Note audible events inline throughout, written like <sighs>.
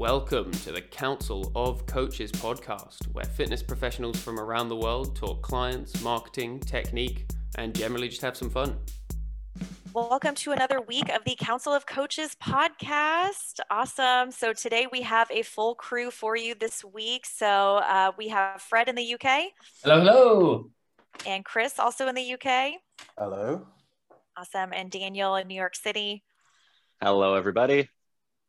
Welcome to the Council of Coaches podcast, where fitness professionals from around the world talk clients, marketing, technique, and generally just have some fun. Welcome to another week of the Council of Coaches podcast. Awesome. So, today we have a full crew for you this week. So, uh, we have Fred in the UK. Hello, hello. And Chris also in the UK. Hello. Awesome. And Daniel in New York City. Hello, everybody.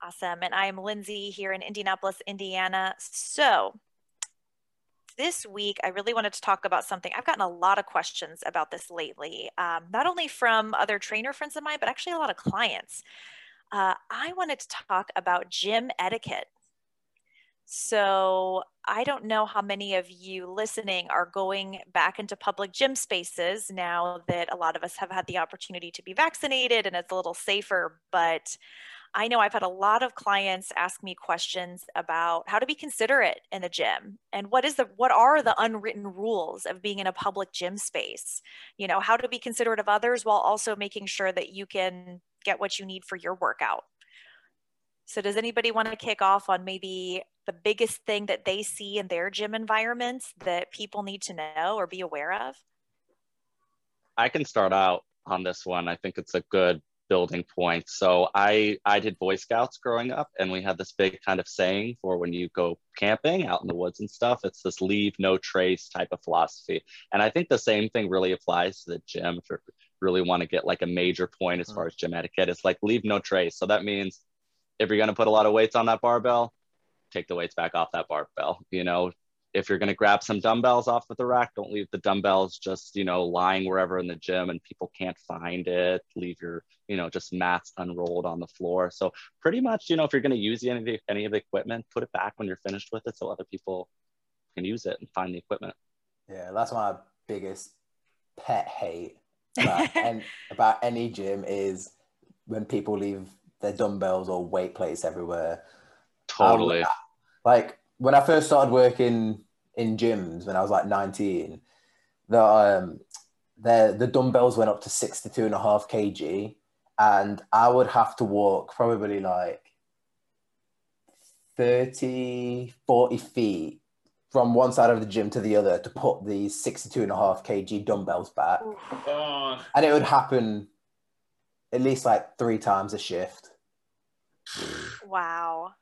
Awesome. And I am Lindsay here in Indianapolis, Indiana. So, this week, I really wanted to talk about something. I've gotten a lot of questions about this lately, um, not only from other trainer friends of mine, but actually a lot of clients. Uh, I wanted to talk about gym etiquette. So, I don't know how many of you listening are going back into public gym spaces now that a lot of us have had the opportunity to be vaccinated and it's a little safer, but I know I've had a lot of clients ask me questions about how to be considerate in the gym and what is the what are the unwritten rules of being in a public gym space. You know, how to be considerate of others while also making sure that you can get what you need for your workout. So does anybody want to kick off on maybe the biggest thing that they see in their gym environments that people need to know or be aware of? I can start out on this one. I think it's a good building point. So I I did Boy Scouts growing up, and we had this big kind of saying for when you go camping out in the woods and stuff. It's this leave no trace type of philosophy, and I think the same thing really applies to the gym. If you really want to get like a major point as mm-hmm. far as gym etiquette, it's like leave no trace. So that means if you're going to put a lot of weights on that barbell, take the weights back off that barbell. You know, if you're going to grab some dumbbells off of the rack, don't leave the dumbbells just, you know, lying wherever in the gym and people can't find it. Leave your, you know, just mats unrolled on the floor. So pretty much, you know, if you're going to use any of the, any of the equipment, put it back when you're finished with it so other people can use it and find the equipment. Yeah, that's my biggest pet hate about, <laughs> and about any gym is when people leave their dumbbells or weight plates everywhere. Totally. Um, like when I first started working in gyms when I was like 19, the um the the dumbbells went up to 62 and a half kg and I would have to walk probably like 30 40 feet from one side of the gym to the other to put these 62 and a half kg dumbbells back. Oh. And it would happen at least like three times a shift. Wow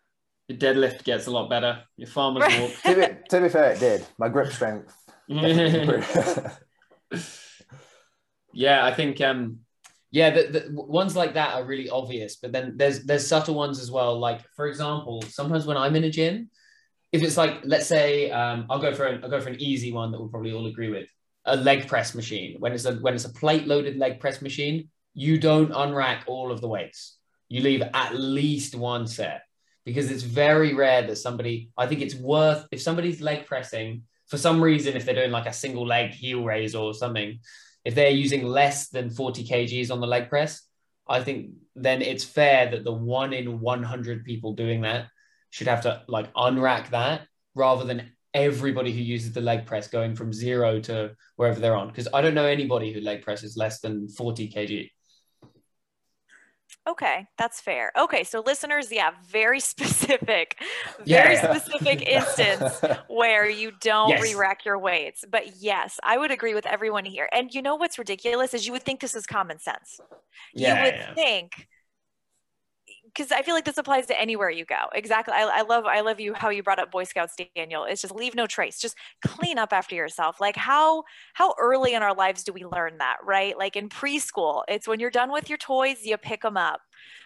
your deadlift gets a lot better. Your farmer's walk. <laughs> to, be, to be fair, it did. My grip strength. <laughs> <laughs> yeah, I think um, yeah, the, the ones like that are really obvious, but then there's there's subtle ones as well. Like for example, sometimes when I'm in a gym, if it's like let's say um, I'll go for an, I'll go for an easy one that we'll probably all agree with, a leg press machine. When it's a when it's a plate loaded leg press machine, you don't unrack all of the weights. You leave at least one set because it's very rare that somebody, I think it's worth, if somebody's leg pressing for some reason, if they're doing like a single leg heel raise or something, if they're using less than 40 kgs on the leg press, I think then it's fair that the one in 100 people doing that should have to like unrack that rather than everybody who uses the leg press going from zero to wherever they're on. Because I don't know anybody who leg presses less than 40 kg. Okay, that's fair. Okay, so listeners, yeah, very <laughs> specific, very yeah. specific <laughs> instance where you don't yes. re-rack your weights. But yes, I would agree with everyone here. And you know what's ridiculous is you would think this is common sense. Yeah, you would yeah. think because I feel like this applies to anywhere you go. Exactly. I, I, love I love you how you brought up Boy Scouts, Daniel. It's just leave no trace. Just clean up after yourself. Like how how early in our lives do we learn that, right? Like in preschool, it's when you're done with your toys, you pick them up.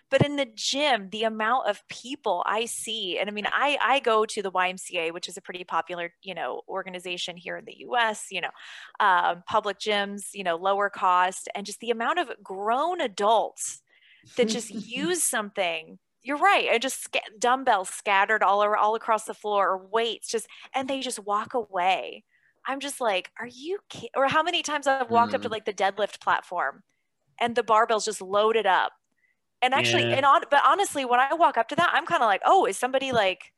But in the gym, the amount of people I see, and I mean, I I go to the YMCA, which is a pretty popular, you know, organization here in the U.S. You know, um, public gyms, you know, lower cost, and just the amount of grown adults that <laughs> just use something you're right and just sc- dumbbells scattered all over all across the floor or weights just and they just walk away i'm just like are you ki-? or how many times i've walked mm. up to mm. like the deadlift platform and the barbell's just loaded up and actually yeah. and on but honestly when i walk up to that i'm kind of like oh is somebody like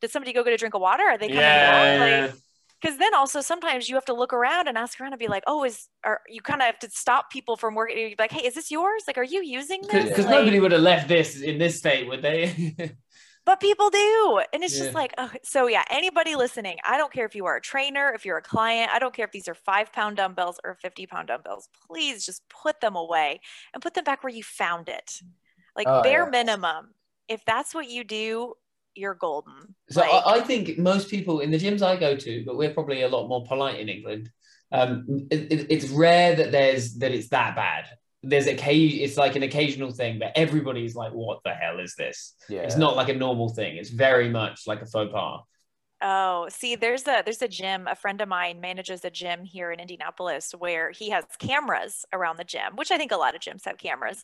did somebody go get a drink of water are they coming yeah, like because then also sometimes you have to look around and ask around and be like, oh, is are you kind of have to stop people from working. You're like, hey, is this yours? Like, are you using this? Because like, nobody would have left this in this state, would they? <laughs> but people do and it's yeah. just like oh, so yeah anybody listening i don't care if you are a trainer if you're a client i don't care if these are five pound dumbbells or 50 pound dumbbells please just put them away and put them back where you found it like oh, bare yeah. minimum if that's what you do you're golden so like, I, I, think most people in the gyms i go to but we're probably a lot more polite in england um, it, it, it's rare that there's that it's that bad there's a case. it's like an occasional thing but everybody's like what the hell is this yeah. it's not like a normal thing it's very much like a faux pas Oh, see, there's a there's a gym. A friend of mine manages a gym here in Indianapolis where he has cameras around the gym, which I think a lot of gyms have cameras.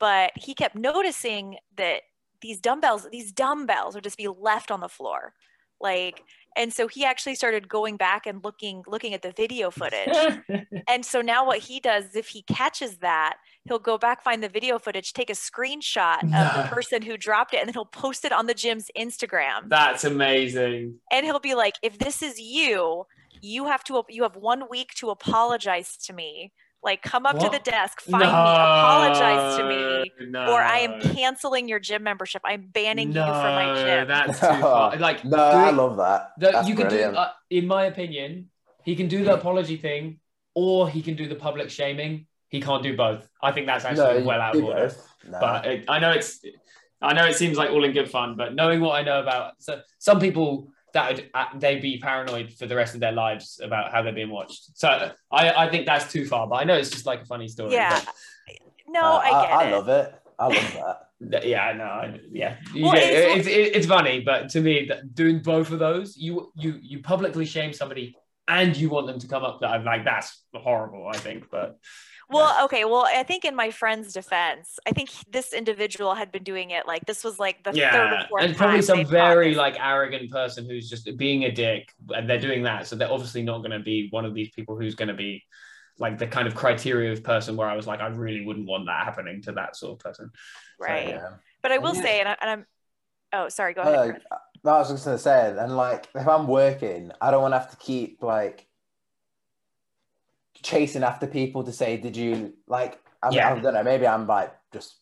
But he kept noticing that these dumbbells, these dumbbells would just be left on the floor. Like and so he actually started going back and looking looking at the video footage. <laughs> And so now what he does is if he catches that he'll go back find the video footage take a screenshot of the <laughs> person who dropped it and then he'll post it on the gym's instagram. That's amazing. And he'll be like if this is you you have to you have one week to apologize to me like, come up what? to the desk, find no, me, apologize to me, no. or I am canceling your gym membership. I'm banning no, you from my gym. That's too <laughs> far. Like, no, I love that. The, you can do, uh, in my opinion, he can do the apology thing, or he can do the public shaming. He can't do both. I think that's actually well out of order. But it, I know it's, I know it seems like all in good fun, but knowing what I know about, so some people that would uh, they'd be paranoid for the rest of their lives about how they're being watched. So I, I think that's too far, but I know it's just like a funny story. Yeah. But, no, uh, I get I, it. I love it. I love that. yeah, no, yeah, well, yeah it's, it's, it's, funny, but to me, doing both of those, you you you publicly shame somebody and you want them to come up. I'm like, that's horrible. I think, but well, okay. Well, I think in my friend's defense, I think this individual had been doing it like this was like the yeah, third or fourth and probably some very like arrogant person who's just being a dick, and they're doing that. So they're obviously not going to be one of these people who's going to be like the kind of criteria of person where I was like, I really wouldn't want that happening to that sort of person. Right. So, yeah. But I will yeah. say, and, I, am oh, sorry, go ahead. Uh, I was just going to say, and like if I'm working, I don't want to have to keep like chasing after people to say, did you like? I, mean, yeah. I don't know. Maybe I'm like just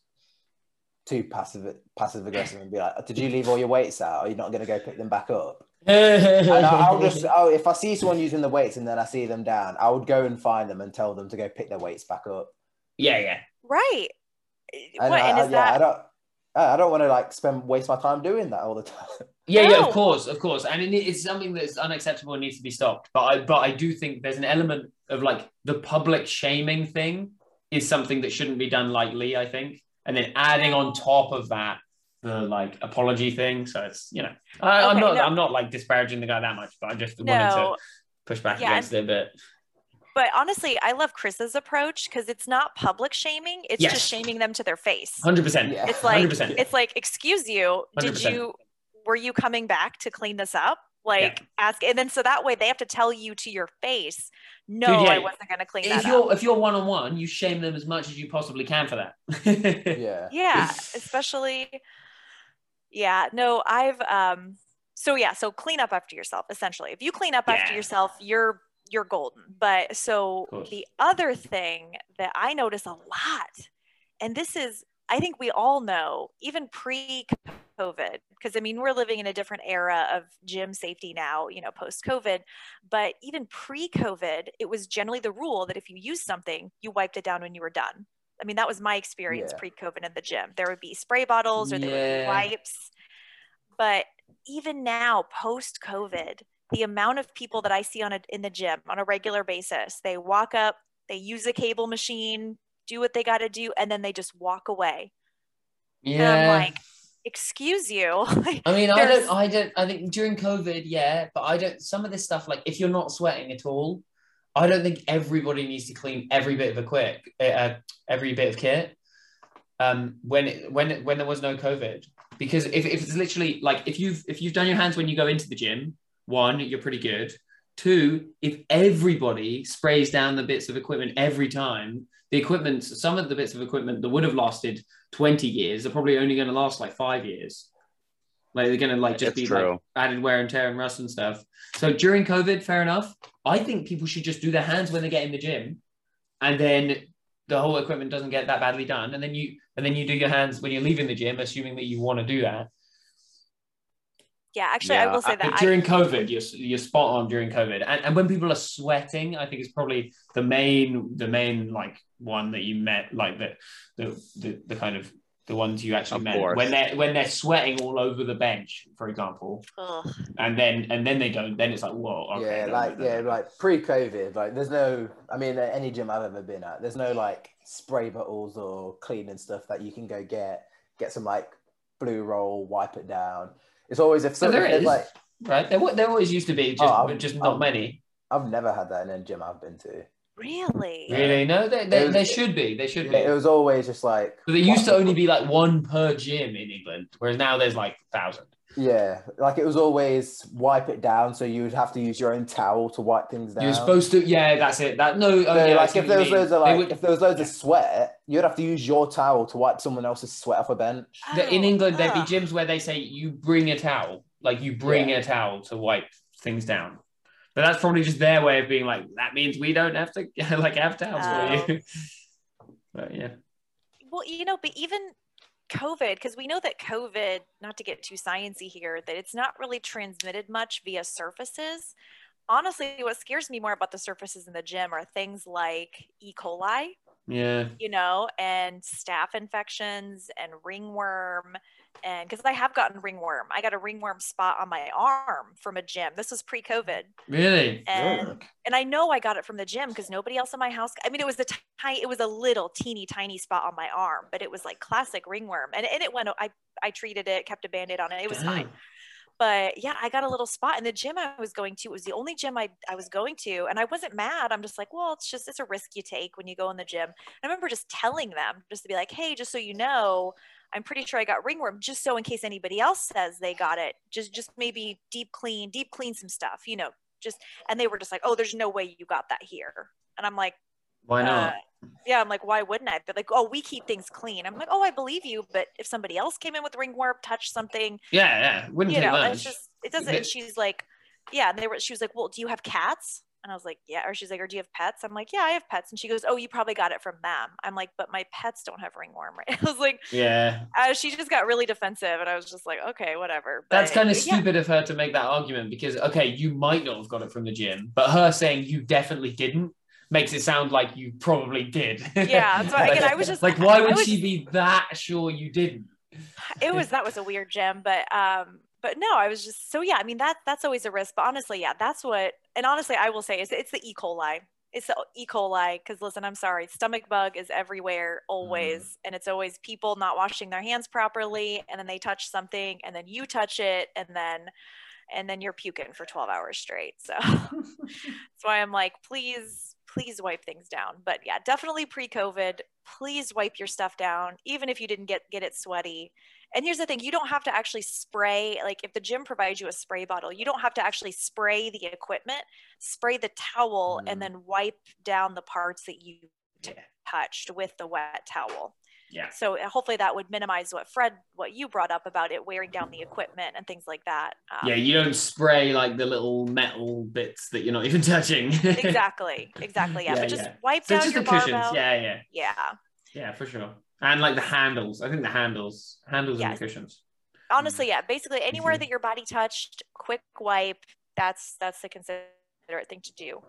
too passive passive aggressive and be like, did you leave all your weights out? Are you not going to go pick them back up? and I'll just <laughs> oh, if I see someone using the weights and then I see them down, I would go and find them and tell them to go pick their weights back up. Yeah, yeah, right. And what, I, and is yeah, that... I don't. I don't want to like spend waste my time doing that all the <laughs> time. Yeah, no. yeah, of course, of course, and it's something that's unacceptable and needs to be stopped. But I, but I do think there's an element of like the public shaming thing is something that shouldn't be done lightly. I think, and then adding on top of that the like apology thing. So it's you know, I, am not, no. I'm not like disparaging the guy that much, but I just no. wanted to push back yeah, against it a bit. But honestly, I love Chris's approach because it's not public shaming; it's yes. just shaming them to their face. Hundred percent. It's like 100%. it's like, excuse you, 100%. did you were you coming back to clean this up? Like yeah. ask, and then so that way they have to tell you to your face, no, Dude, yeah, I wasn't going to clean if that you're, up. If you're one on one, you shame them as much as you possibly can for that. <laughs> yeah. Yeah, especially. Yeah, no, I've um. So yeah, so clean up after yourself. Essentially, if you clean up yeah. after yourself, you're you're golden. But so the other thing that I notice a lot, and this is I think we all know, even pre COVID, because I mean, we're living in a different era of gym safety now, you know, post COVID. But even pre COVID, it was generally the rule that if you use something, you wiped it down when you were done. I mean, that was my experience yeah. pre COVID in the gym. There would be spray bottles or there yeah. would be wipes. But even now, post COVID, the amount of people that I see on a, in the gym on a regular basis, they walk up, they use a cable machine, do what they got to do, and then they just walk away. Yeah. And I'm like, excuse you. <laughs> I mean, I don't, I don't, I think during COVID, yeah, but I don't, some of this stuff, like if you're not sweating at all, I don't think everybody needs to clean every bit of equip, uh, every bit of kit. Um, when it, when it, when there was no COVID, because if, if it's literally like if you've if you've done your hands when you go into the gym, one, you're pretty good. Two, if everybody sprays down the bits of equipment every time, the equipment, some of the bits of equipment that would have lasted 20 years, they're probably only going to last like five years. Like they're going to like just it's be true. like added wear and tear and rust and stuff. So during COVID, fair enough. I think people should just do their hands when they get in the gym, and then the whole equipment doesn't get that badly done. And then you and then you do your hands when you're leaving the gym, assuming that you want to do that. Yeah, actually, yeah, I will say that during I, COVID, you're you're spot on during COVID, and and when people are sweating, I think it's probably the main the main like one that you met, like the the the, the kind of the ones you actually of met course. when they're when they're sweating all over the bench, for example, Ugh. and then and then they don't. Then it's like whoa, okay, yeah, like yeah, like pre-COVID, like there's no. I mean, any gym I've ever been at, there's no like spray bottles or cleaning stuff that you can go get get some like blue roll, wipe it down it's always if so there is like right there. There always used to be oh, just oh, just not I've, many. I've never had that in a gym I've been to. Really? Really? No, there, there, was, there should be. There should be. It was always just like. But there used to only be like one per gym in England, whereas now there's like a thousand. Yeah, like it was always wipe it down, so you would have to use your own towel to wipe things down. You're supposed to, yeah, that's it. That no, oh, yeah, like if there was loads of like, would, if there was loads yeah. of sweat, you'd have to use your towel to wipe someone else's sweat off a bench. Oh, in England, there'd be ah. gyms where they say you bring a towel, like you bring yeah. a towel to wipe things down. But that's probably just their way of being like, that means we don't have to <laughs> like have towels oh. for you. <laughs> but yeah. Well, you know, but even COVID, because we know that COVID, not to get too sciency here, that it's not really transmitted much via surfaces. Honestly, what scares me more about the surfaces in the gym are things like E. coli. Yeah. You know, and staph infections and ringworm and because I have gotten ringworm, I got a ringworm spot on my arm from a gym. This was mm. pre-COVID. Really? And and I know I got it from the gym because nobody else in my house. I mean, it was a tiny, it was a little teeny tiny spot on my arm, but it was like classic ringworm, and and it went. I I treated it, kept a band-aid on it. It was Damn. fine. But yeah, I got a little spot in the gym I was going to. It was the only gym I, I was going to. And I wasn't mad. I'm just like, well, it's just, it's a risk you take when you go in the gym. I remember just telling them, just to be like, hey, just so you know, I'm pretty sure I got ringworm just so in case anybody else says they got it, just just maybe deep clean, deep clean some stuff, you know, just and they were just like, "Oh, there's no way you got that here." And I'm like, "Why not?" Uh, yeah, I'm like, "Why wouldn't I?" But like, "Oh, we keep things clean." I'm like, "Oh, I believe you, but if somebody else came in with ringworm, touched something, yeah, yeah, wouldn't you know, much. it's just it doesn't." She's like, "Yeah," and they were. She was like, "Well, do you have cats?" And I was like, yeah. Or she's like, or do you have pets? I'm like, yeah, I have pets. And she goes, oh, you probably got it from them. I'm like, but my pets don't have ringworm, right? <laughs> I was like, yeah. Uh, she just got really defensive, and I was just like, okay, whatever. But, That's kind of yeah. stupid of her to make that argument because okay, you might not have got it from the gym, but her saying you definitely didn't makes it sound like you probably did. Yeah. So <laughs> again, I was just like, why would was, she be that sure you didn't? It was that was a weird gym, but um, but no, I was just so yeah. I mean that that's always a risk, but honestly, yeah, that's what. And honestly, I will say is it's the E. coli. It's the E. coli because listen, I'm sorry, stomach bug is everywhere always, mm. and it's always people not washing their hands properly, and then they touch something, and then you touch it, and then and then you're puking for 12 hours straight. So <laughs> that's why I'm like, please, please wipe things down. But yeah, definitely pre-COVID, please wipe your stuff down, even if you didn't get get it sweaty and here's the thing you don't have to actually spray like if the gym provides you a spray bottle you don't have to actually spray the equipment spray the towel mm. and then wipe down the parts that you yeah. touched with the wet towel yeah so uh, hopefully that would minimize what fred what you brought up about it wearing down the equipment and things like that um, yeah you don't spray like the little metal bits that you're not <laughs> even touching exactly exactly yeah, yeah but just yeah. wipe so down just your the cushions barbell. yeah yeah yeah yeah for sure and like the handles. I think the handles, handles yes. and the cushions. Honestly, yeah. Basically, anywhere mm-hmm. that your body touched, quick wipe. That's that's the considerate thing to do.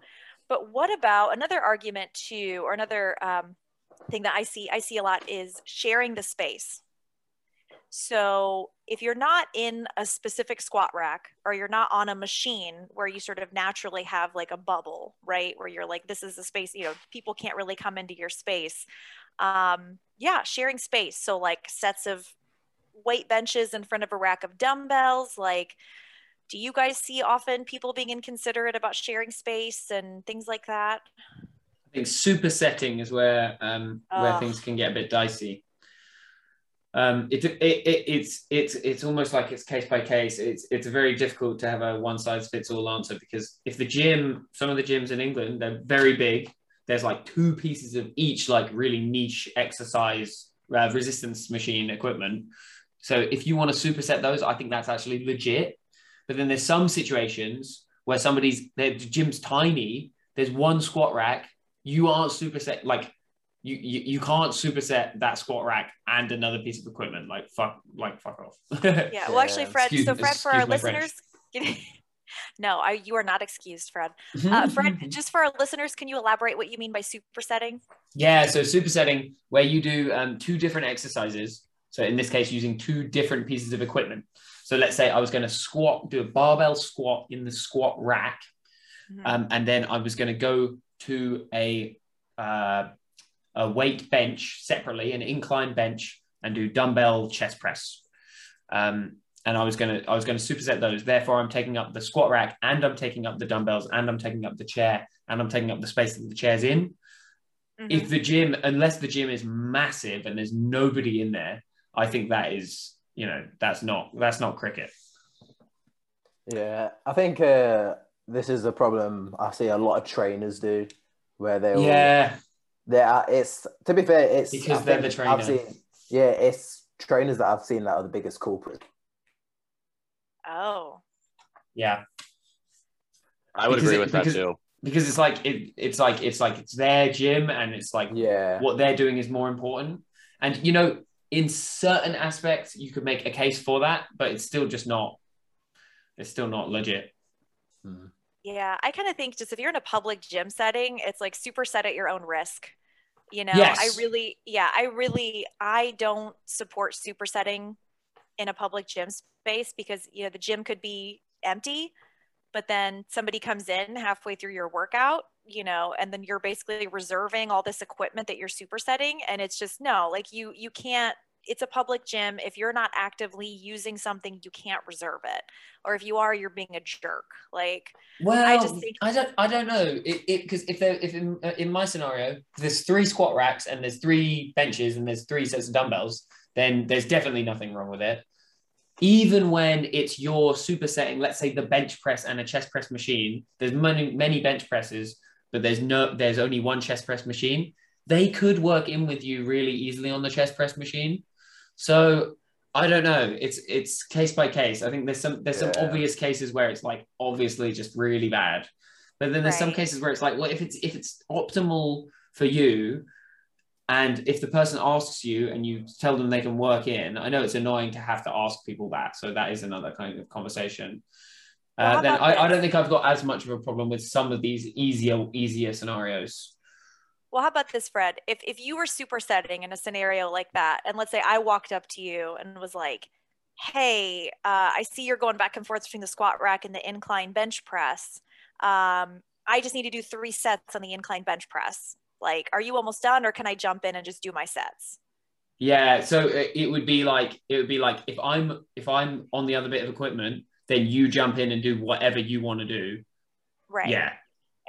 But what about another argument too, or another um, thing that I see I see a lot is sharing the space. So if you're not in a specific squat rack or you're not on a machine where you sort of naturally have like a bubble, right? Where you're like, this is a space, you know, people can't really come into your space um, yeah, sharing space. So like sets of weight benches in front of a rack of dumbbells. Like, do you guys see often people being inconsiderate about sharing space and things like that? I think supersetting is where um, where things can get a bit dicey. Um, it, it, it, it's it's it's almost like it's case by case. It's it's very difficult to have a one size fits all answer because if the gym, some of the gyms in England, they're very big there's like two pieces of each like really niche exercise uh, resistance machine equipment. So if you want to superset those, I think that's actually legit. But then there's some situations where somebody's their gym's tiny, there's one squat rack, you aren't superset like you, you you can't superset that squat rack and another piece of equipment. Like fuck, like fuck off. <laughs> yeah. Well, actually, Fred. Excuse, so Fred, for our listeners. <laughs> no, I, you are not excused, Fred. <laughs> Uh, Fred, just for our listeners, can you elaborate what you mean by supersetting? Yeah, so supersetting, where you do um, two different exercises. So in this case, using two different pieces of equipment. So let's say I was going to squat, do a barbell squat in the squat rack, mm-hmm. um, and then I was going to go to a uh, a weight bench separately, an incline bench, and do dumbbell chest press. Um, and I was gonna I was gonna superset those. Therefore, I'm taking up the squat rack, and I'm taking up the dumbbells, and I'm taking up the chair, and I'm taking up the space that the chair's in. Mm-hmm. If the gym, unless the gym is massive and there's nobody in there, I think that is you know that's not that's not cricket. Yeah, I think uh, this is a problem I see a lot of trainers do, where they yeah they are. It's to be fair, it's because I they're the trainers. Seen, yeah, it's trainers that I've seen that are the biggest culprit. Oh. Yeah. I would because agree with it, because, that too. Because it's like it, it's like it's like it's their gym and it's like yeah what they're doing is more important. And you know, in certain aspects you could make a case for that, but it's still just not it's still not legit. Hmm. Yeah, I kind of think just if you're in a public gym setting, it's like super set at your own risk. You know, yes. I really, yeah, I really, I don't support supersetting in a public gym space because, you know, the gym could be empty, but then somebody comes in halfway through your workout, you know, and then you're basically reserving all this equipment that you're supersetting. And it's just, no, like you, you can't it's a public gym. If you're not actively using something, you can't reserve it. Or if you are, you're being a jerk. Like, well, I just think I don't, I don't know. It, because if there, if in, uh, in my scenario, there's three squat racks and there's three benches and there's three sets of dumbbells, then there's definitely nothing wrong with it. Even when it's your supersetting, let's say the bench press and a chest press machine, there's many, many bench presses, but there's no, there's only one chest press machine. They could work in with you really easily on the chest press machine so I don't know. It's it's case by case. I think there's some there's yeah. some obvious cases where it's like obviously just really bad, but then there's right. some cases where it's like, well, if it's if it's optimal for you, and if the person asks you and you tell them they can work in, I know it's annoying to have to ask people that. So that is another kind of conversation. Uh, then I, I don't think I've got as much of a problem with some of these easier easier scenarios well, how about this, Fred? If if you were supersetting in a scenario like that, and let's say I walked up to you and was like, "Hey, uh, I see you're going back and forth between the squat rack and the incline bench press. Um, I just need to do three sets on the incline bench press. Like, are you almost done, or can I jump in and just do my sets?" Yeah, so it would be like it would be like if I'm if I'm on the other bit of equipment, then you jump in and do whatever you want to do. Right. Yeah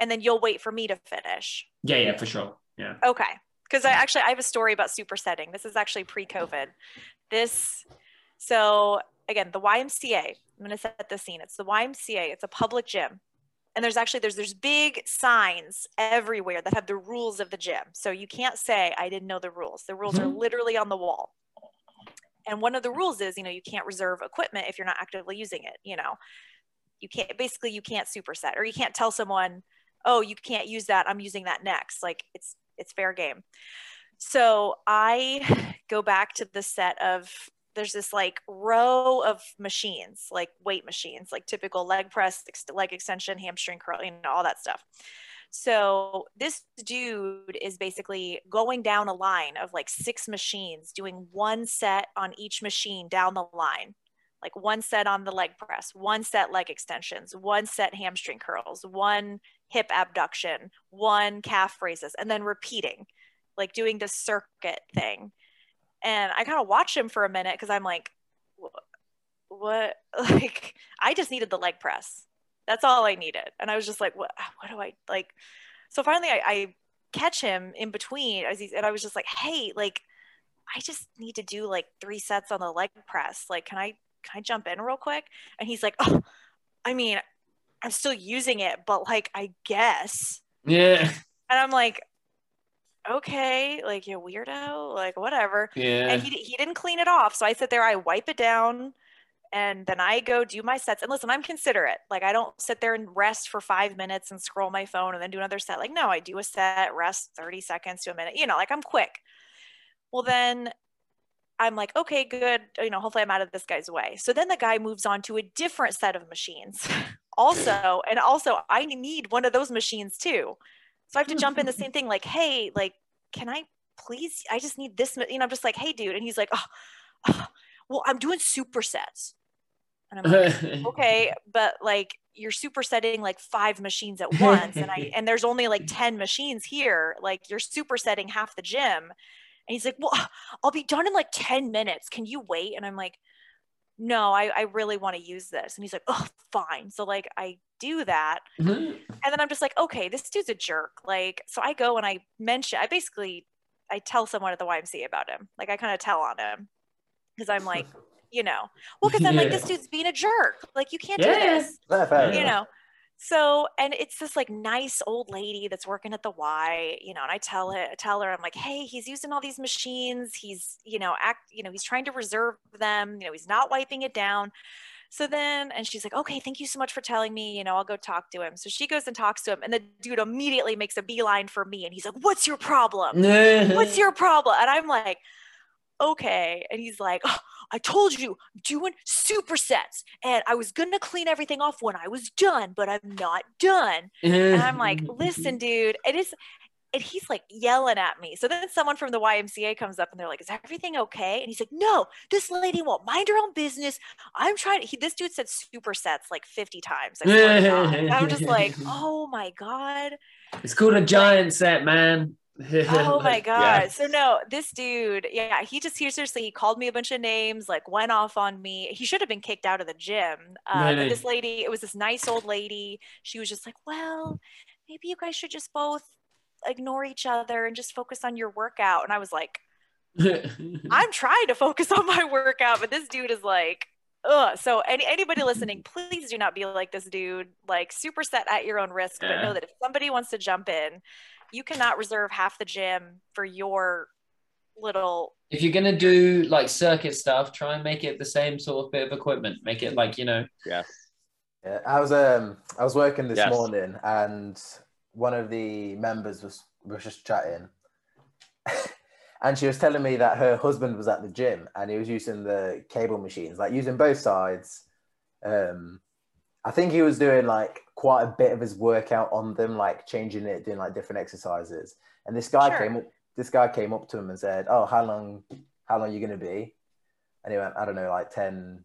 and then you'll wait for me to finish. Yeah, yeah, for sure. Yeah. Okay. Because I actually I have a story about supersetting. This is actually pre-COVID. This so again, the YMCA. I'm gonna set the scene. It's the YMCA, it's a public gym. And there's actually there's there's big signs everywhere that have the rules of the gym. So you can't say I didn't know the rules. The rules mm-hmm. are literally on the wall. And one of the rules is, you know, you can't reserve equipment if you're not actively using it, you know. You can't basically you can't superset or you can't tell someone oh you can't use that. I'm using that next. Like it's it's fair game. So i <sighs> go back to the set of there's this like row of machines like weight machines like typical leg press leg extension hamstring curl you know all that stuff. So this dude is basically going down a line of like six machines doing one set on each machine down the line. Like one set on the leg press, one set leg extensions, one set hamstring curls, one hip abduction, one calf raises, and then repeating, like doing the circuit thing. And I kind of watched him for a minute because I'm like, what? <laughs> Like, I just needed the leg press. That's all I needed. And I was just like, what, what do I like? So finally, I, I catch him in between as he's, and I was just like, hey, like, I just need to do like three sets on the leg press. Like, can I, can I jump in real quick? And he's like, oh, I mean, I'm still using it, but like, I guess. Yeah. And I'm like, okay, like you weirdo, like whatever. Yeah. And he, he didn't clean it off. So I sit there, I wipe it down and then I go do my sets. And listen, I'm considerate. Like I don't sit there and rest for five minutes and scroll my phone and then do another set. Like, no, I do a set, rest 30 seconds to a minute, you know, like I'm quick. Well, then I'm like, okay, good. You know, hopefully I'm out of this guy's way. So then the guy moves on to a different set of machines <laughs> also. And also, I need one of those machines too. So I have to jump in the same <laughs> thing, like, hey, like, can I please? I just need this. You know, I'm just like, hey, dude. And he's like, oh, oh <sighs> well, I'm doing supersets. And I'm like, okay, <laughs> but like you're supersetting like five machines at once. And I and there's only like 10 machines here. Like you're supersetting half the gym. And he's like, Well, <sighs> I'll be done in like 10 minutes. Can you wait? And I'm like, no, I, I really want to use this. And he's like, oh, fine. So like I do that. Mm-hmm. And then I'm just like, okay, this dude's a jerk. Like, so I go and I mention, I basically, I tell someone at the YMCA about him. Like I kind of tell on him because I'm like, <laughs> you know, well, because I'm yeah. like, this dude's being a jerk. Like you can't yeah. do this, you know? So and it's this like nice old lady that's working at the y you know and i tell her tell her i'm like hey he's using all these machines. He's you know act you know he's trying to reserve them. You know he's not wiping it down. So then and she's like okay thank you so much for telling me. You know i'll go talk to him. So she goes and talks to him and the dude immediately makes a beeline for me and he's like what's your problem? What's <laughs> your problem? And i'm like okay and he's like oh, I told you, doing supersets. And I was going to clean everything off when I was done, but I'm not done. and I'm like, <laughs> listen, dude, it is. And he's like yelling at me. So then someone from the YMCA comes up and they're like, Is everything okay? And he's like, No, this lady won't mind her own business. I'm trying to. He, this dude said supersets like 50 times. I'm just like, <laughs> Oh my God. It's called a giant set, man oh my <laughs> god yeah. so no this dude yeah he just he seriously he called me a bunch of names like went off on me he should have been kicked out of the gym uh, no, no. this lady it was this nice old lady she was just like well maybe you guys should just both ignore each other and just focus on your workout and i was like <laughs> i'm trying to focus on my workout but this dude is like Ugh. So any anybody listening, please do not be like this dude. Like superset at your own risk, but know that if somebody wants to jump in, you cannot reserve half the gym for your little if you're gonna do like circuit stuff try and make it the same sort of bit of equipment. Make it like you know. Yeah. Yeah i was um i was working this yes. morning and one of the members was was just chatting. <laughs> And she was telling me that her husband was at the gym and he was using the cable machines like using both sides um I think he was doing like quite a bit of his workout on them, like changing it, doing like different exercises. And this guy sure. came up, this guy came up to him and said, "Oh, how long, how long are you gonna be?" And he went, "I don't know, like ten,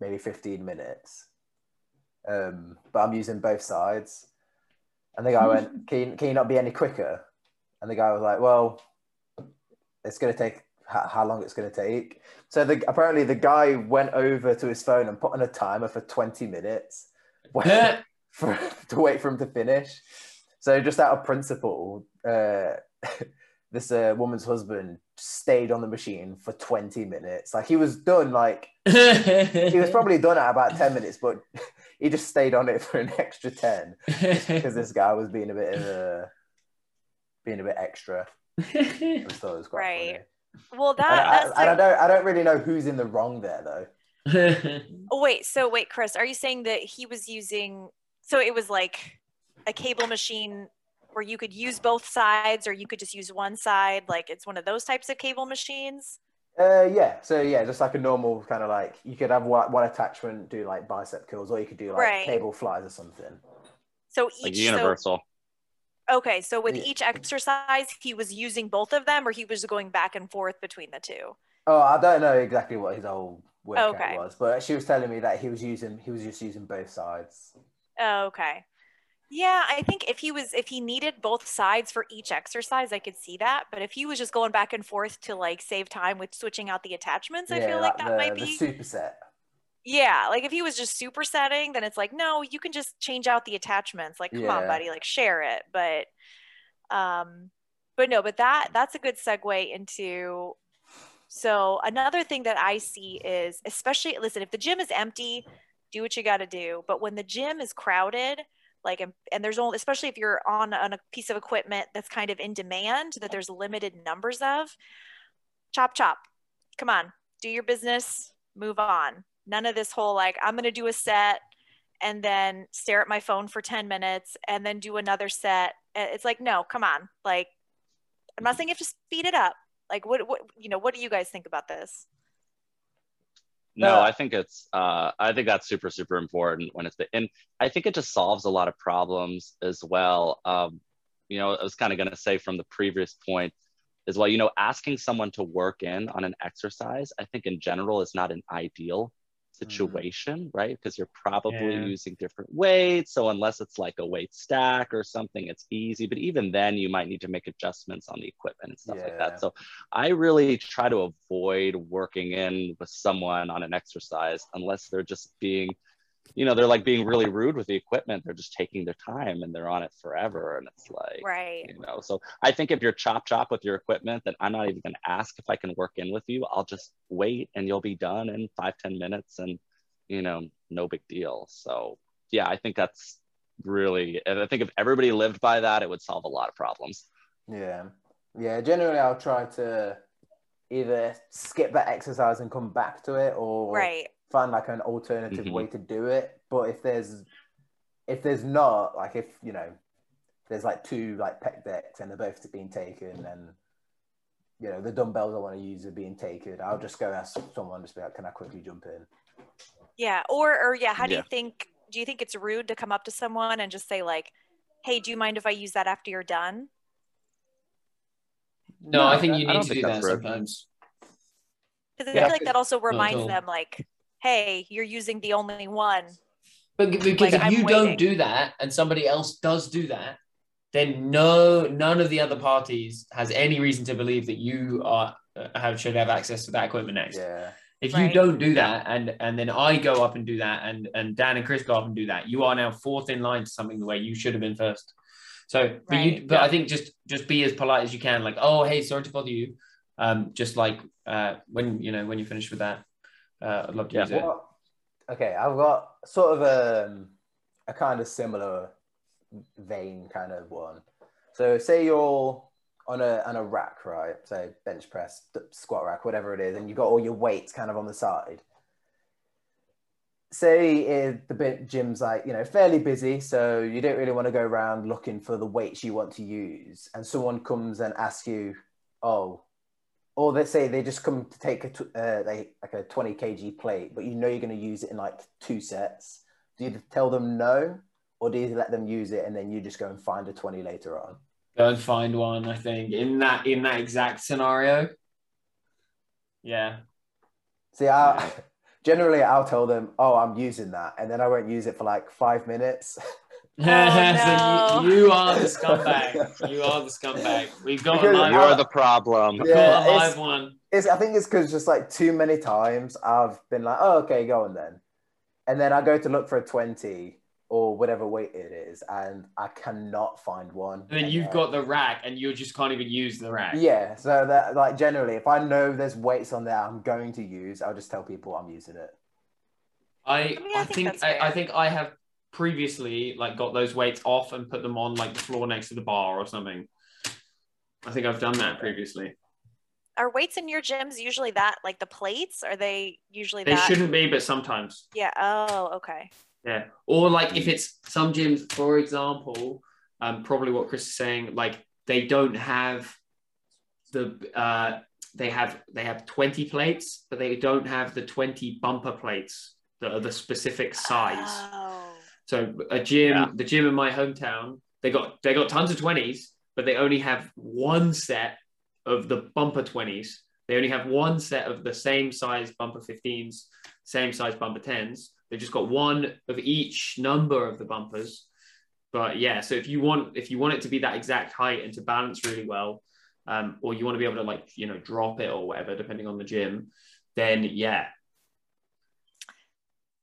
maybe fifteen minutes." Um, but I'm using both sides. And the guy went, can you, can you not be any quicker? And the guy was like, "Well, it's gonna take how long it's going to take. So the, apparently the guy went over to his phone and put on a timer for 20 minutes <laughs> for, to wait for him to finish. So just out of principle, uh, <laughs> this uh, woman's husband stayed on the machine for 20 minutes. Like he was done, like he was probably <laughs> done at about 10 minutes, but he just stayed on it for an extra 10 because this guy was being a bit of a being a bit extra. I thought it was quite right. Funny. Well, that and I, and I don't I don't really know who's in the wrong there though. <laughs> oh, wait, so wait, Chris, are you saying that he was using so it was like a cable machine where you could use both sides or you could just use one side? Like it's one of those types of cable machines? Uh, yeah. So yeah, just like a normal kind of like you could have one, one attachment do like bicep curls, or you could do like right. cable flies or something. So each like universal. So, okay, so with each exercise, he was using both of them, or he was going back and forth between the two. Oh, I don't know exactly what his whole workout okay. was, but she was telling me that he was using he was just using both sides. Oh, okay. Yeah, I think if he was if he needed both sides for each exercise, I could see that. But if he was just going back and forth to like save time with switching out the attachments, I feel like that the, might be superset. Yeah, like if he was just supersetting, then it's like, no, you can just change out the attachments. Like, come yeah. on, buddy, like share it. But um, but no, but that that's a good segue into so another thing that I see is especially listen, if the gym is empty, do what you got to do. But when the gym is crowded, like and, there's only especially if you're on, on a piece of equipment that's kind of in demand that there's limited numbers of, chop chop. Come on, do your business, move on. None of this whole like, I'm going to do a set and then stare at my phone for 10 minutes and then do another set. It's like, no, come on. Like, I'm not saying you have to speed it up. Like, what, what, you know, what do you guys think about this? No, I think it's, uh, I think that's super, super important when it's, the, and I think it just solves a lot of problems as well. Um, you know, I was kind of going to say from the previous point as well, you know, asking someone to work in on an exercise, I think in general is not an ideal. Situation, mm. right? Because you're probably yeah. using different weights. So unless it's like a weight stack or something, it's easy. But even then, you might need to make adjustments on the equipment and stuff yeah. like that. So I really try to avoid working in with someone on an exercise unless they're just being you know, they're like being really rude with the equipment. They're just taking their time and they're on it forever. And it's like, right. You know, so I think if you're chop chop with your equipment, then I'm not even going to ask if I can work in with you. I'll just wait and you'll be done in five ten minutes and, you know, no big deal. So yeah, I think that's really, and I think if everybody lived by that, it would solve a lot of problems. Yeah. Yeah. Generally, I'll try to either skip that exercise and come back to it or right find like an alternative mm-hmm. way to do it. But if there's if there's not, like if you know, there's like two like pec decks and they're both being taken and you know the dumbbells I want to use are being taken, I'll just go ask someone just be like, can I quickly jump in? Yeah. Or or yeah, how do yeah. you think do you think it's rude to come up to someone and just say like, hey, do you mind if I use that after you're done? No, no I think you need to do that rude. sometimes. Because I yeah. feel like that also reminds them like hey, you're using the only one. But because like, if you don't do that and somebody else does do that, then no, none of the other parties has any reason to believe that you are uh, have should have access to that equipment next. Yeah. If right. you don't do that, and and then I go up and do that, and and Dan and Chris go up and do that, you are now fourth in line to something the way you should have been first. So, but right. you, but yeah. I think just just be as polite as you can. Like, oh, hey, sorry to bother you. Um, just like uh, when you know when you finish with that, uh, I'd love to yeah. use it. Well, okay, I've got sort of a, a kind of similar vein kind of one. So say you're on a on a rack, right? So bench press, squat rack, whatever it is, and you've got all your weights kind of on the side. Say the gym's like you know fairly busy, so you don't really want to go around looking for the weights you want to use, and someone comes and asks you, "Oh, or they say they just come to take a uh, they like a 20 kg plate but you know you're going to use it in like two sets. Do you tell them no or do you let them use it and then you just go and find a 20 later on? Go and find one i think. In that in that exact scenario? Yeah. See i <laughs> generally i'll tell them oh i'm using that and then i won't use it for like five minutes <laughs> <laughs> Oh, no. so you, you, are the scumbag. You are the scumbag. We've got because a live You're the problem. We've yeah, got a live one. It's, I think it's because just like too many times I've been like, oh, okay, go on then. And then I go to look for a 20 or whatever weight it is, and I cannot find one. And then you've got the rack, and you just can't even use the rack. Yeah, so that like generally, if I know there's weights on there, I'm going to use. I'll just tell people I'm using it. I, I, mean, I, I think, think I, I, think I have previously like got those weights off and put them on like the floor next to the bar or something. I think I've done that previously. Are weights in your gyms usually that like the plates? Are they usually they that? shouldn't be, but sometimes. Yeah. Oh, okay. Yeah. Or like if it's some gyms, for example, um, probably what Chris is saying, like they don't have the uh they have they have 20 plates, but they don't have the 20 bumper plates that are the specific size. Oh. So a gym, yeah. the gym in my hometown, they got they got tons of twenties, but they only have one set of the bumper twenties. They only have one set of the same size bumper 15s, same size bumper 10s. They've just got one of each number of the bumpers. But yeah, so if you want if you want it to be that exact height and to balance really well, um, or you want to be able to like you know drop it or whatever, depending on the gym, then yeah.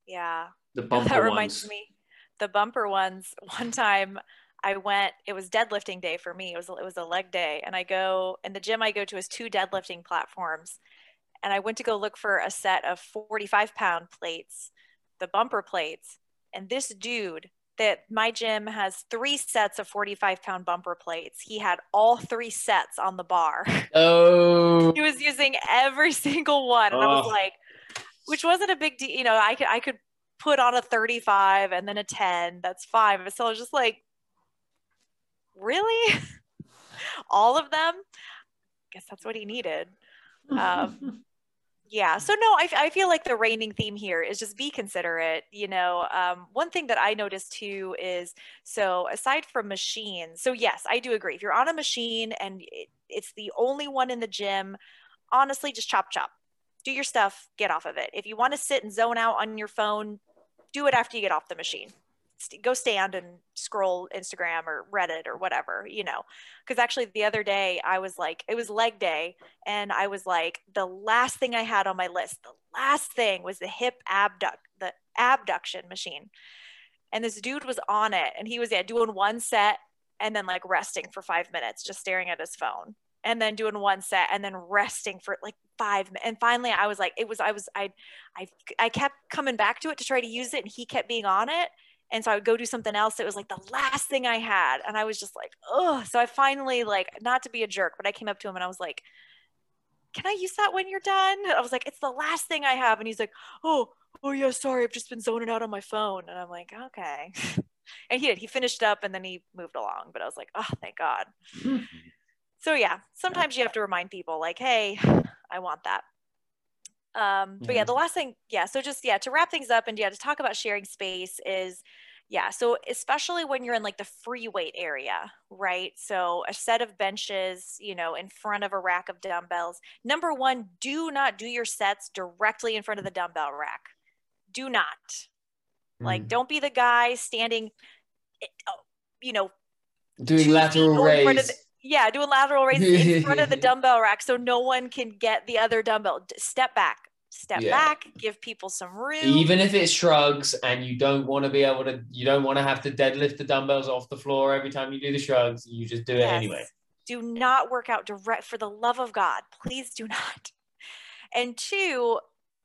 Yeah. The <laughs> bumper that reminds ones. me the bumper ones <laughs> one time I went, it was deadlifting day for me. It was, it was a leg day. And I go, in the gym I go to is two deadlifting platforms. And I went to go look for a set of 45 pound plates, the bumper plates. And this dude that my gym has three sets of 45 pound bumper plates. He had all three sets on the bar. <laughs> Oh. he was using every single one. And oh. I was oh. like, which wasn't a big deal. You know, I could I could put on a 35 and then a 10. That's fine. But so I was just like, really? <laughs> All of them? I guess that's what he needed. Um, <laughs> yeah. So no, I, I feel like the reigning theme here is just be considerate. You know, um, one thing that I noticed too is so aside from machines, so yes, I do agree. If you're on a machine and it, it's the only one in the gym, honestly, just chop chop. Do your stuff, get off of it. If you want to sit and zone out on your phone, do it after you get off the machine go stand and scroll Instagram or Reddit or whatever, you know. Because actually, the other day I was like, it was leg day, and I was like, the last thing I had on my list, the last thing was the hip abduct, the abduction machine. And this dude was on it, and he was yeah doing one set and then like resting for five minutes, just staring at his phone, and then doing one set and then resting for like five. minutes. And finally, I was like, it was I was I I I kept coming back to it to try to use it, and he kept being on it and so I would go do something else. It was like the last thing I had. And I was just like, oh. So I finally, like, not to be a jerk, but I came up to him and I was like, can I use that when you're done? I was like, it's the last thing I have. And he's like, oh, oh yeah, sorry. I've just been zoning out on my phone. And I'm like, okay. <laughs> and he did. He finished up and then he moved along. But I was like, oh, thank God. Mm-hmm. So yeah, sometimes you have to remind people like, hey, <sighs> I want that. Um, but yeah, the last thing, yeah. So just yeah, to wrap things up and yeah, to talk about sharing space is yeah. So especially when you're in like the free weight area, right? So a set of benches, you know, in front of a rack of dumbbells. Number one, do not do your sets directly in front of the dumbbell rack. Do not. Mm. Like, don't be the guy standing, eh, oh, you know, doing lateral raise. Yeah, doing lateral raises in front of the <laughs> dumbbell rack so no one can get the other dumbbell. Step back, step yeah. back, give people some room. Even if it's shrugs and you don't want to be able to, you don't want to have to deadlift the dumbbells off the floor every time you do the shrugs, you just do it anyway. Do not work out direct for the love of God. Please do not. And two,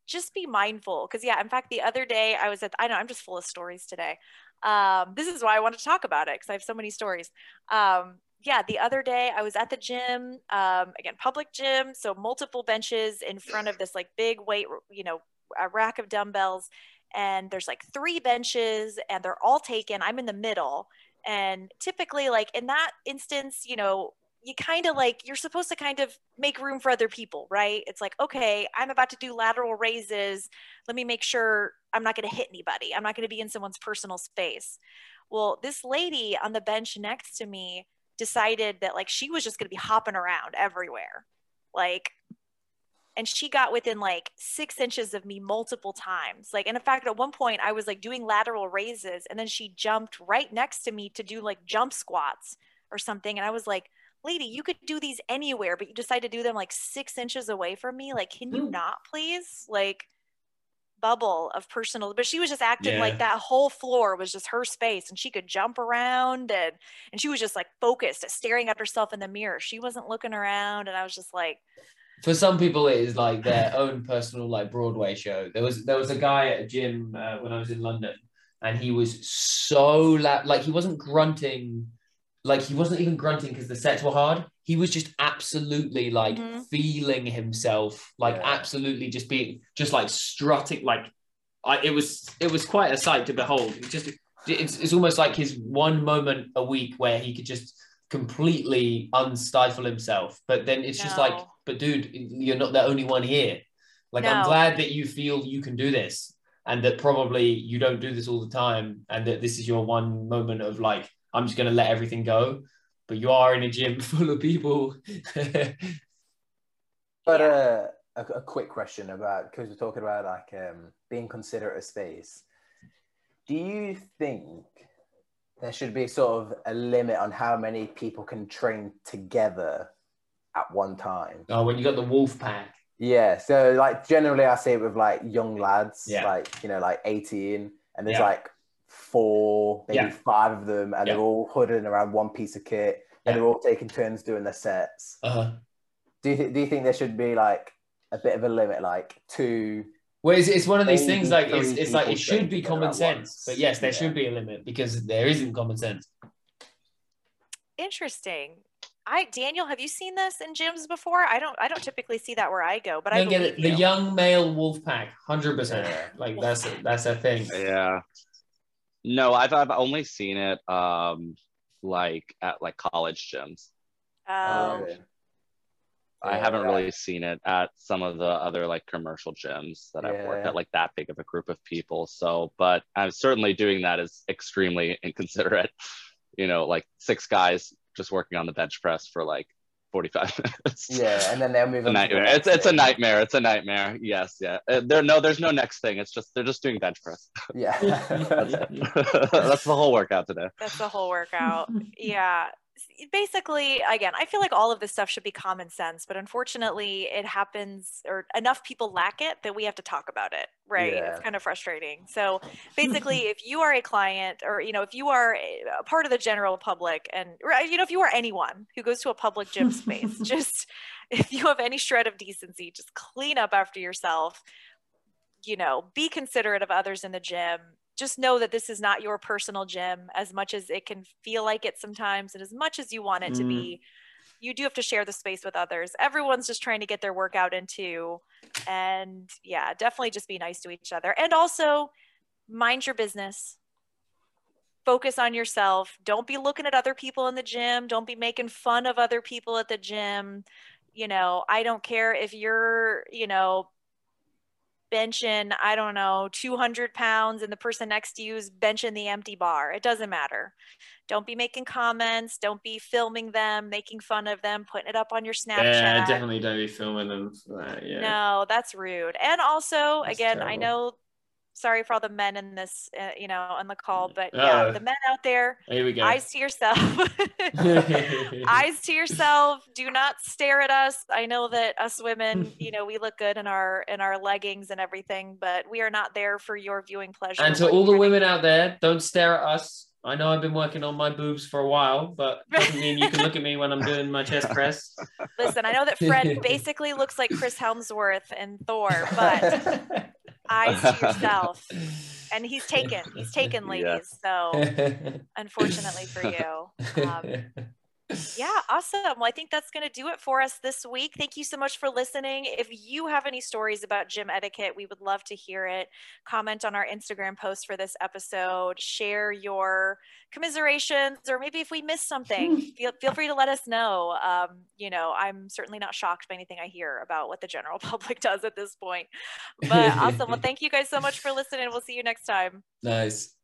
just be mindful. Because, yeah, in fact, the other day I was at, I know I'm just full of stories today. Um, this is why I want to talk about it because I have so many stories. Um, yeah, the other day I was at the gym, um, again, public gym, so multiple benches in front of this like big weight, you know, a rack of dumbbells, and there's like three benches, and they're all taken. I'm in the middle, and typically, like in that instance, you know, you kind of like you're supposed to kind of make room for other people, right? It's like, okay, I'm about to do lateral raises. Let me make sure I'm not going to hit anybody. I'm not going to be in someone's personal space. Well, this lady on the bench next to me decided that like she was just going to be hopping around everywhere. Like, and she got within like six inches of me multiple times. Like, and in fact, at one point I was like doing lateral raises and then she jumped right next to me to do like jump squats or something. And I was like, lady, you could do these anywhere, but you decide to do them like six inches away from me. Like, can you not please? Like, bubble of personal but she was just acting yeah. like that whole floor was just her space and she could jump around and and she was just like focused at staring at herself in the mirror she wasn't looking around and i was just like for some people it is like their own personal like broadway show there was there was a guy at a gym uh, when i was in london and he was so loud like he wasn't grunting like he wasn't even grunting because the sets were hard he was just absolutely like mm-hmm. feeling himself like yeah. absolutely just being just like strutting like I, it was it was quite a sight to behold it just it's, it's almost like his one moment a week where he could just completely unstifle himself but then it's no. just like but dude you're not the only one here like no. i'm glad that you feel you can do this and that probably you don't do this all the time and that this is your one moment of like I'm just going to let everything go. But you are in a gym <laughs> full of people. <laughs> but uh, a, a quick question about because we're talking about like um, being considerate of space. Do you think there should be sort of a limit on how many people can train together at one time? Oh, when you got the wolf pack. Yeah, so like generally I see it with like young lads, yeah. like you know, like 18, and there's yeah. like four, maybe yeah. five of them, and yeah. they're all hooded around one piece of kit, and they're all taking turns doing their sets. Uh-huh. Do you th- do you think there should be like a bit of a limit, like two? Well, it's, it's one of these things like it's, it's like it should be common sense, but yes, there yeah. should be a limit because there isn't common sense. Interesting. I Daniel, have you seen this in gyms before? I don't. I don't typically see that where I go, but I get it. The young male wolf pack, hundred percent. Like that's a, that's a thing. Yeah. No, I've I've only seen it um like at like college gyms. Oh. Um, I haven't really seen it at some of the other like commercial gyms that I've worked at, like that big of a group of people. So, but I'm certainly doing that is extremely <laughs> inconsiderate. You know, like six guys just working on the bench press for like 45 minutes. Yeah, and then they'll move on. nightmare. It's it's a nightmare. It's a nightmare. Yes, yeah. Uh, there no, there's no next thing. It's just they're just doing bench press. Yeah, <laughs> that's, <laughs> that's the whole workout today. That's the whole workout. yeah basically again i feel like all of this stuff should be common sense but unfortunately it happens or enough people lack it that we have to talk about it right? Yeah. it's kind of frustrating. So <laughs> basically if you are a client or you know if you are a part of the general public and uh, you know if you are anyone who goes to a public gym space <laughs> just if you have any shred of decency just clean up after yourself. You know be considerate of others in the gym just know that this is not your personal gym as much as it can feel like it sometimes and as much as you want it mm. to be you do have to share the space with others. Everyone's just trying to get their workout into and yeah definitely just be nice to each other. And also mind your business. Focus on yourself. Don't be looking at other people in the gym. Don't be making fun of other people at the gym. You know i don't care if you're you know benching, I don't know, 200 pounds and the person next to you is benching the empty bar. It doesn't matter. Don't be making comments. Don't be filming them, making fun of them, putting it up on your Snapchat. Yeah, definitely don't be filming them. That, yeah. No, that's rude. And also, that's again, terrible. I know sorry for all the men in this, uh, you know, on the call, but yeah, uh, the men out there, here we go. eyes to yourself, <laughs> <laughs> eyes to yourself. Do not stare at us. I know that us women, <laughs> you know, we look good in our in our leggings and everything, but we are not there for your viewing pleasure. And to all the women out there, don't stare at us. I know I've been working on my boobs for a while, but doesn't mean you can look at me when I'm doing my chest press. Listen, I know that Fred basically looks like Chris Hemsworth and Thor, but eyes to yourself. <laughs> And he's taken. He's taken, ladies. Yes. So <laughs> unfortunately for you. Um, <laughs> yeah, awesome. Well, I think that's going to do it for us this week. Thank you so much for listening. If you have any stories about gym etiquette, we would love to hear it. Comment on our Instagram post for this episode, share your commiserations, or maybe if we missed something, <laughs> feel, feel free to let us know. Um, you know, I'm certainly not shocked by anything I hear about what the general <laughs> public does at this point. But awesome. Well, <laughs> thank you guys so much for listening. We'll see you next time. Nice.